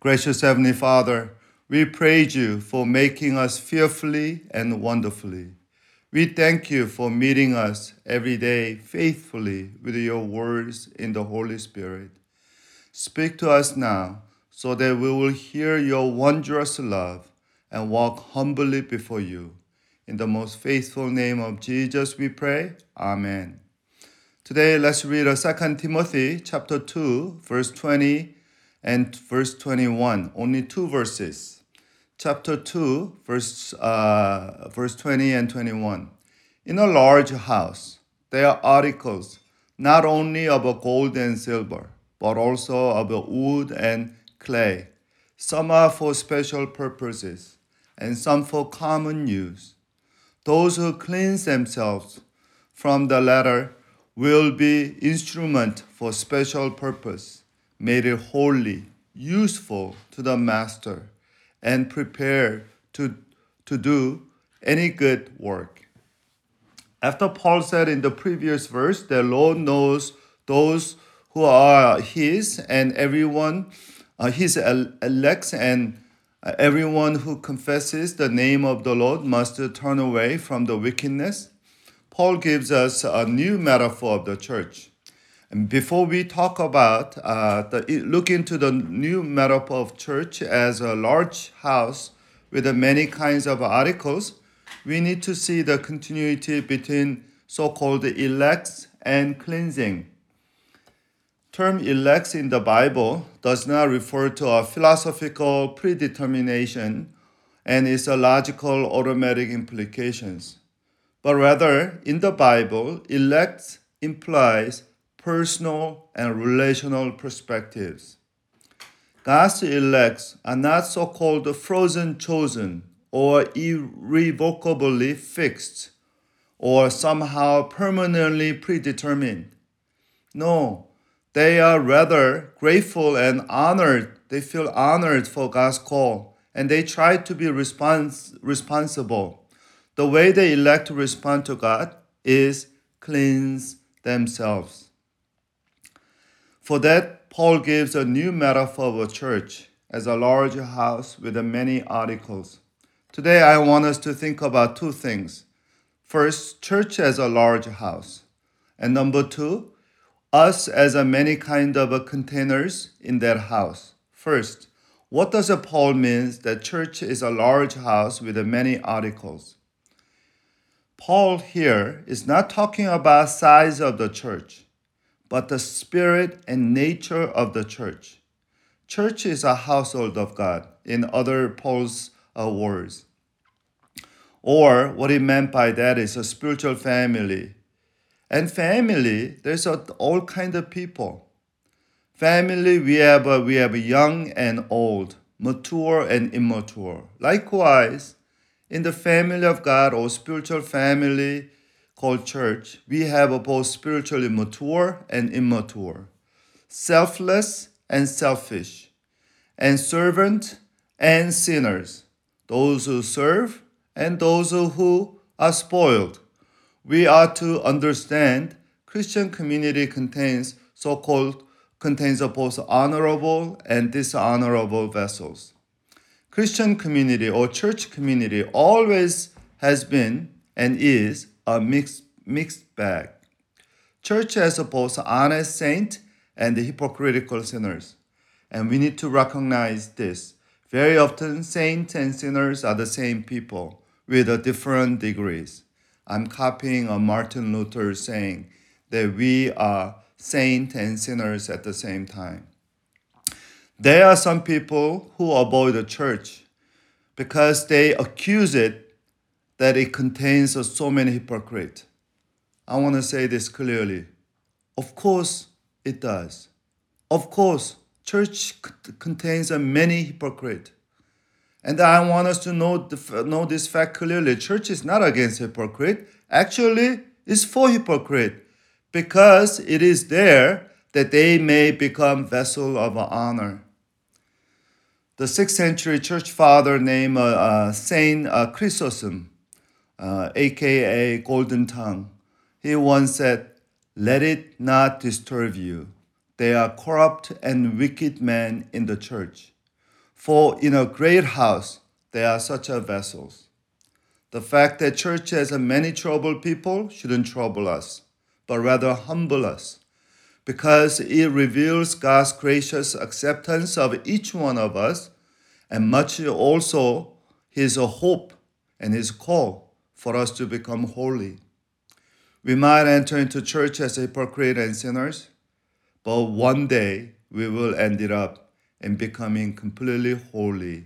Gracious Heavenly Father, we praise you for making us fearfully and wonderfully. We thank you for meeting us every day faithfully with your words in the Holy Spirit. Speak to us now so that we will hear your wondrous love and walk humbly before you. In the most faithful name of Jesus we pray. Amen. Today let's read 2 Timothy chapter 2 verse 20 and verse 21. Only two verses. Chapter 2 verse uh, verse 20 and 21. In a large house there are articles not only of gold and silver but also of wood and clay. Some are for special purposes and some for common use. Those who cleanse themselves from the latter will be instrument for special purpose, made it holy, useful to the master, and prepared to, to do any good work. After Paul said in the previous verse, the Lord knows those who are his and everyone, uh, his elects and uh, everyone who confesses the name of the Lord must turn away from the wickedness. Paul gives us a new metaphor of the church. Before we talk about uh, the look into the new metaphor of church as a large house with many kinds of articles, we need to see the continuity between so-called elects and cleansing. Term elects in the Bible does not refer to a philosophical predetermination and its logical automatic implications, but rather in the Bible, elects implies personal and relational perspectives. God's elects are not so called frozen chosen or irrevocably fixed or somehow permanently predetermined. No, they are rather grateful and honored. They feel honored for God's call and they try to be respons- responsible. The way they elect to respond to God is cleanse themselves. For that, Paul gives a new metaphor of a church as a large house with many articles. Today, I want us to think about two things. First, church as a large house. And number two, us as a many kind of containers in that house. First, what does Paul means that church is a large house with many articles? Paul here is not talking about size of the church, but the spirit and nature of the church. Church is a household of God, in other Paul's uh, words. Or what he meant by that is a spiritual family and family, there's a, all kind of people. Family, we have a, we have young and old, mature and immature. Likewise, in the family of God or spiritual family called church, we have both spiritually mature and immature, selfless and selfish, and servant and sinners, those who serve and those who are spoiled we are to understand Christian community contains so-called contains both honorable and dishonorable vessels. Christian community or church community always has been and is a mixed mixed bag. Church has both honest saints and hypocritical sinners. And we need to recognize this. Very often saints and sinners are the same people with different degrees. I'm copying a Martin Luther saying that we are saints and sinners at the same time. There are some people who avoid the church because they accuse it that it contains so many hypocrites. I want to say this clearly. Of course, it does. Of course, church contains many hypocrites. And I want us to know, know this fact clearly. Church is not against hypocrite. Actually, it's for hypocrite because it is there that they may become vessel of honor. The 6th century church father named uh, uh, Saint uh, Chrysostom, aka uh, Golden Tongue, he once said, Let it not disturb you. They are corrupt and wicked men in the church For in a great house, there are such vessels. The fact that church has many troubled people shouldn't trouble us, but rather humble us, because it reveals God's gracious acceptance of each one of us, and much also His hope and His call for us to become holy. We might enter into church as hypocrites and sinners, but one day we will end it up in becoming completely holy.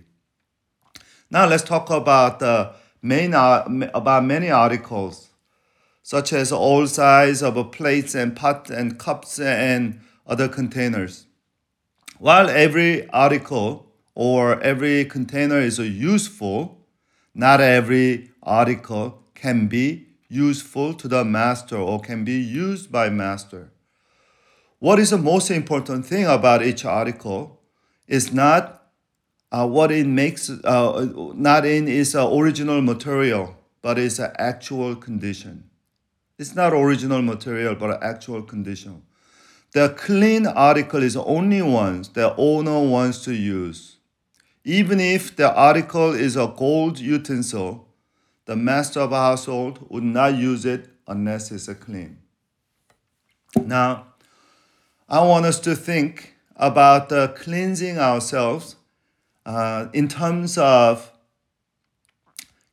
Now let's talk about the main about many articles, such as all size of plates and pots and cups and other containers. While every article or every container is useful, not every article can be useful to the master or can be used by master. What is the most important thing about each article is not uh, what it makes, uh, not in its uh, original material, but its actual condition. It's not original material, but actual condition. The clean article is only one the owner wants to use. Even if the article is a gold utensil, the master of a household would not use it unless it's a clean. Now, I want us to think about uh, cleansing ourselves uh, in terms of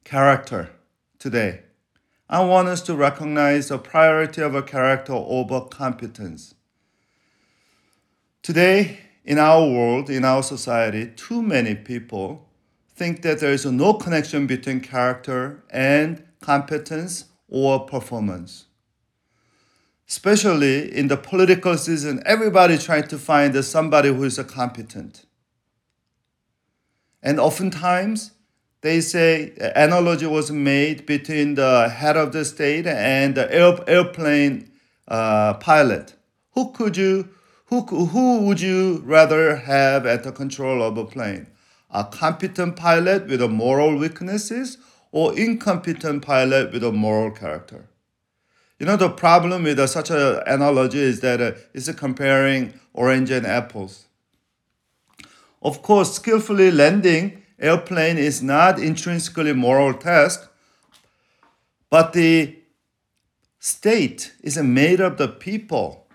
character today. I want us to recognize the priority of a character over competence. Today, in our world, in our society, too many people think that there is no connection between character and competence or performance. Especially in the political season, everybody trying to find somebody who is competent. And oftentimes, they say analogy was made between the head of the state and the air, airplane uh, pilot. Who could you, who, who would you rather have at the control of a plane? A competent pilot with a moral weaknesses or incompetent pilot with a moral character. You know, the problem with such an analogy is that uh, it's comparing orange and apples. Of course, skillfully landing airplane is not intrinsically a moral task, but the state is made up of the people.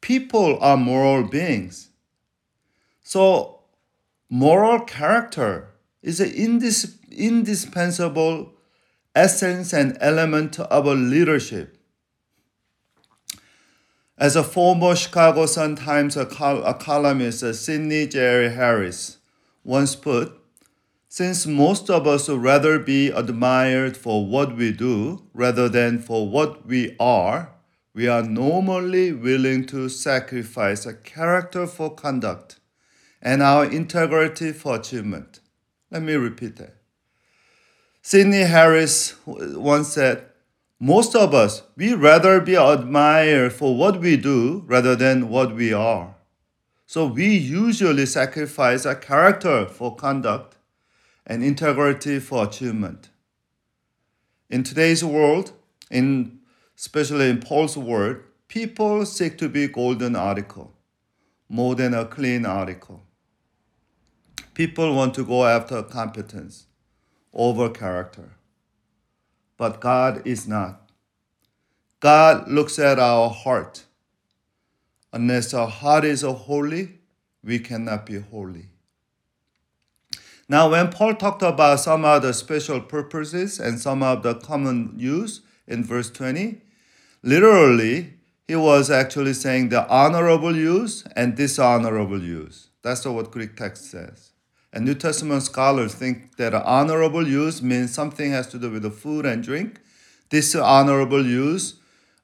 People are moral beings. So moral character is an indis- indispensable essence and element of a leadership. As a former Chicago Sun-Times columnist, Sydney Jerry Harris, once put, since most of us would rather be admired for what we do rather than for what we are, we are normally willing to sacrifice a character for conduct and our integrity for achievement. Let me repeat that. Sydney Harris once said, Most of us, we rather be admired for what we do rather than what we are. So we usually sacrifice our character for conduct and integrity for achievement. In today's world, in especially in Paul's world, people seek to be golden article more than a clean article. People want to go after competence over character. But God is not. God looks at our heart. Unless our heart is holy, we cannot be holy. Now, when Paul talked about some of the special purposes and some of the common use in verse 20, literally, he was actually saying the honorable use and dishonorable use. That's what Greek text says. And New Testament scholars think that honorable use means something has to do with the food and drink. This honorable use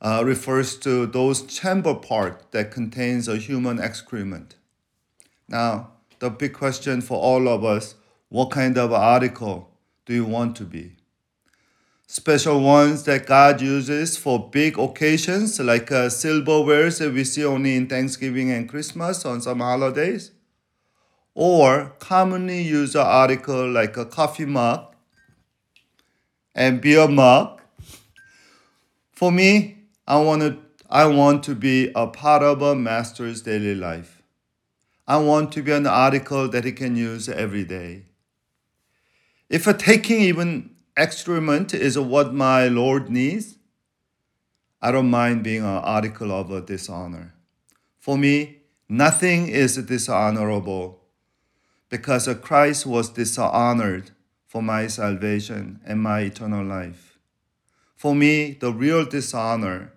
uh, refers to those chamber part that contains a human excrement. Now, the big question for all of us, what kind of article do you want to be? Special ones that God uses for big occasions, like uh, silverwares that we see only in Thanksgiving and Christmas on some holidays? Or commonly used article like a coffee mug and beer mug. For me, I want to I want to be a part of a master's daily life. I want to be an article that he can use every day. If a taking even excrement is what my Lord needs, I don't mind being an article of a dishonor. For me, nothing is dishonorable because Christ was dishonored for my salvation and my eternal life. For me, the real dishonor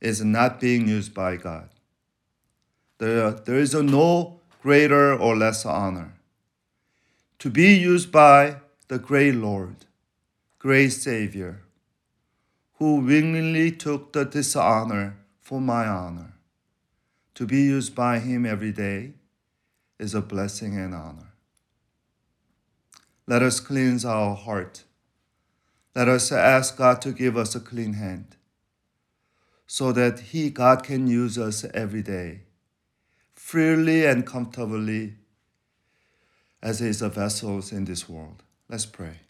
is not being used by God. There, there is no greater or lesser honor. To be used by the great Lord, great Savior, who willingly took the dishonor for my honor. To be used by Him every day is a blessing and honor. Let us cleanse our heart. Let us ask God to give us a clean hand so that He, God, can use us every day, freely and comfortably as His vessels in this world. Let's pray.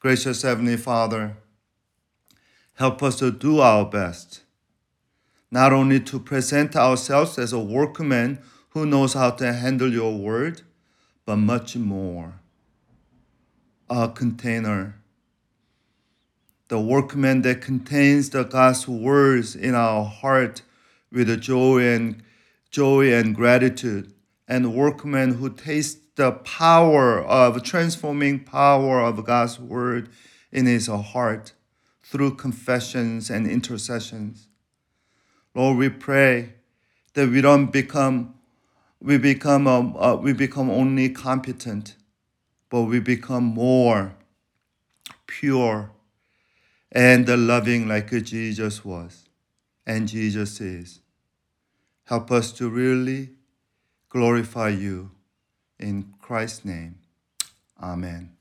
Gracious Heavenly Father, help us to do our best, not only to present ourselves as a workman who knows how to handle your word, but much more. A container. The workman that contains the God's words in our heart with joy and joy and gratitude, and workman who tastes the power of transforming power of God's word in his heart through confessions and intercessions. Lord, we pray that we don't become we become um, uh, we become only competent, but we become more pure and loving like Jesus was and Jesus is. Help us to really glorify you in Christ's name. Amen.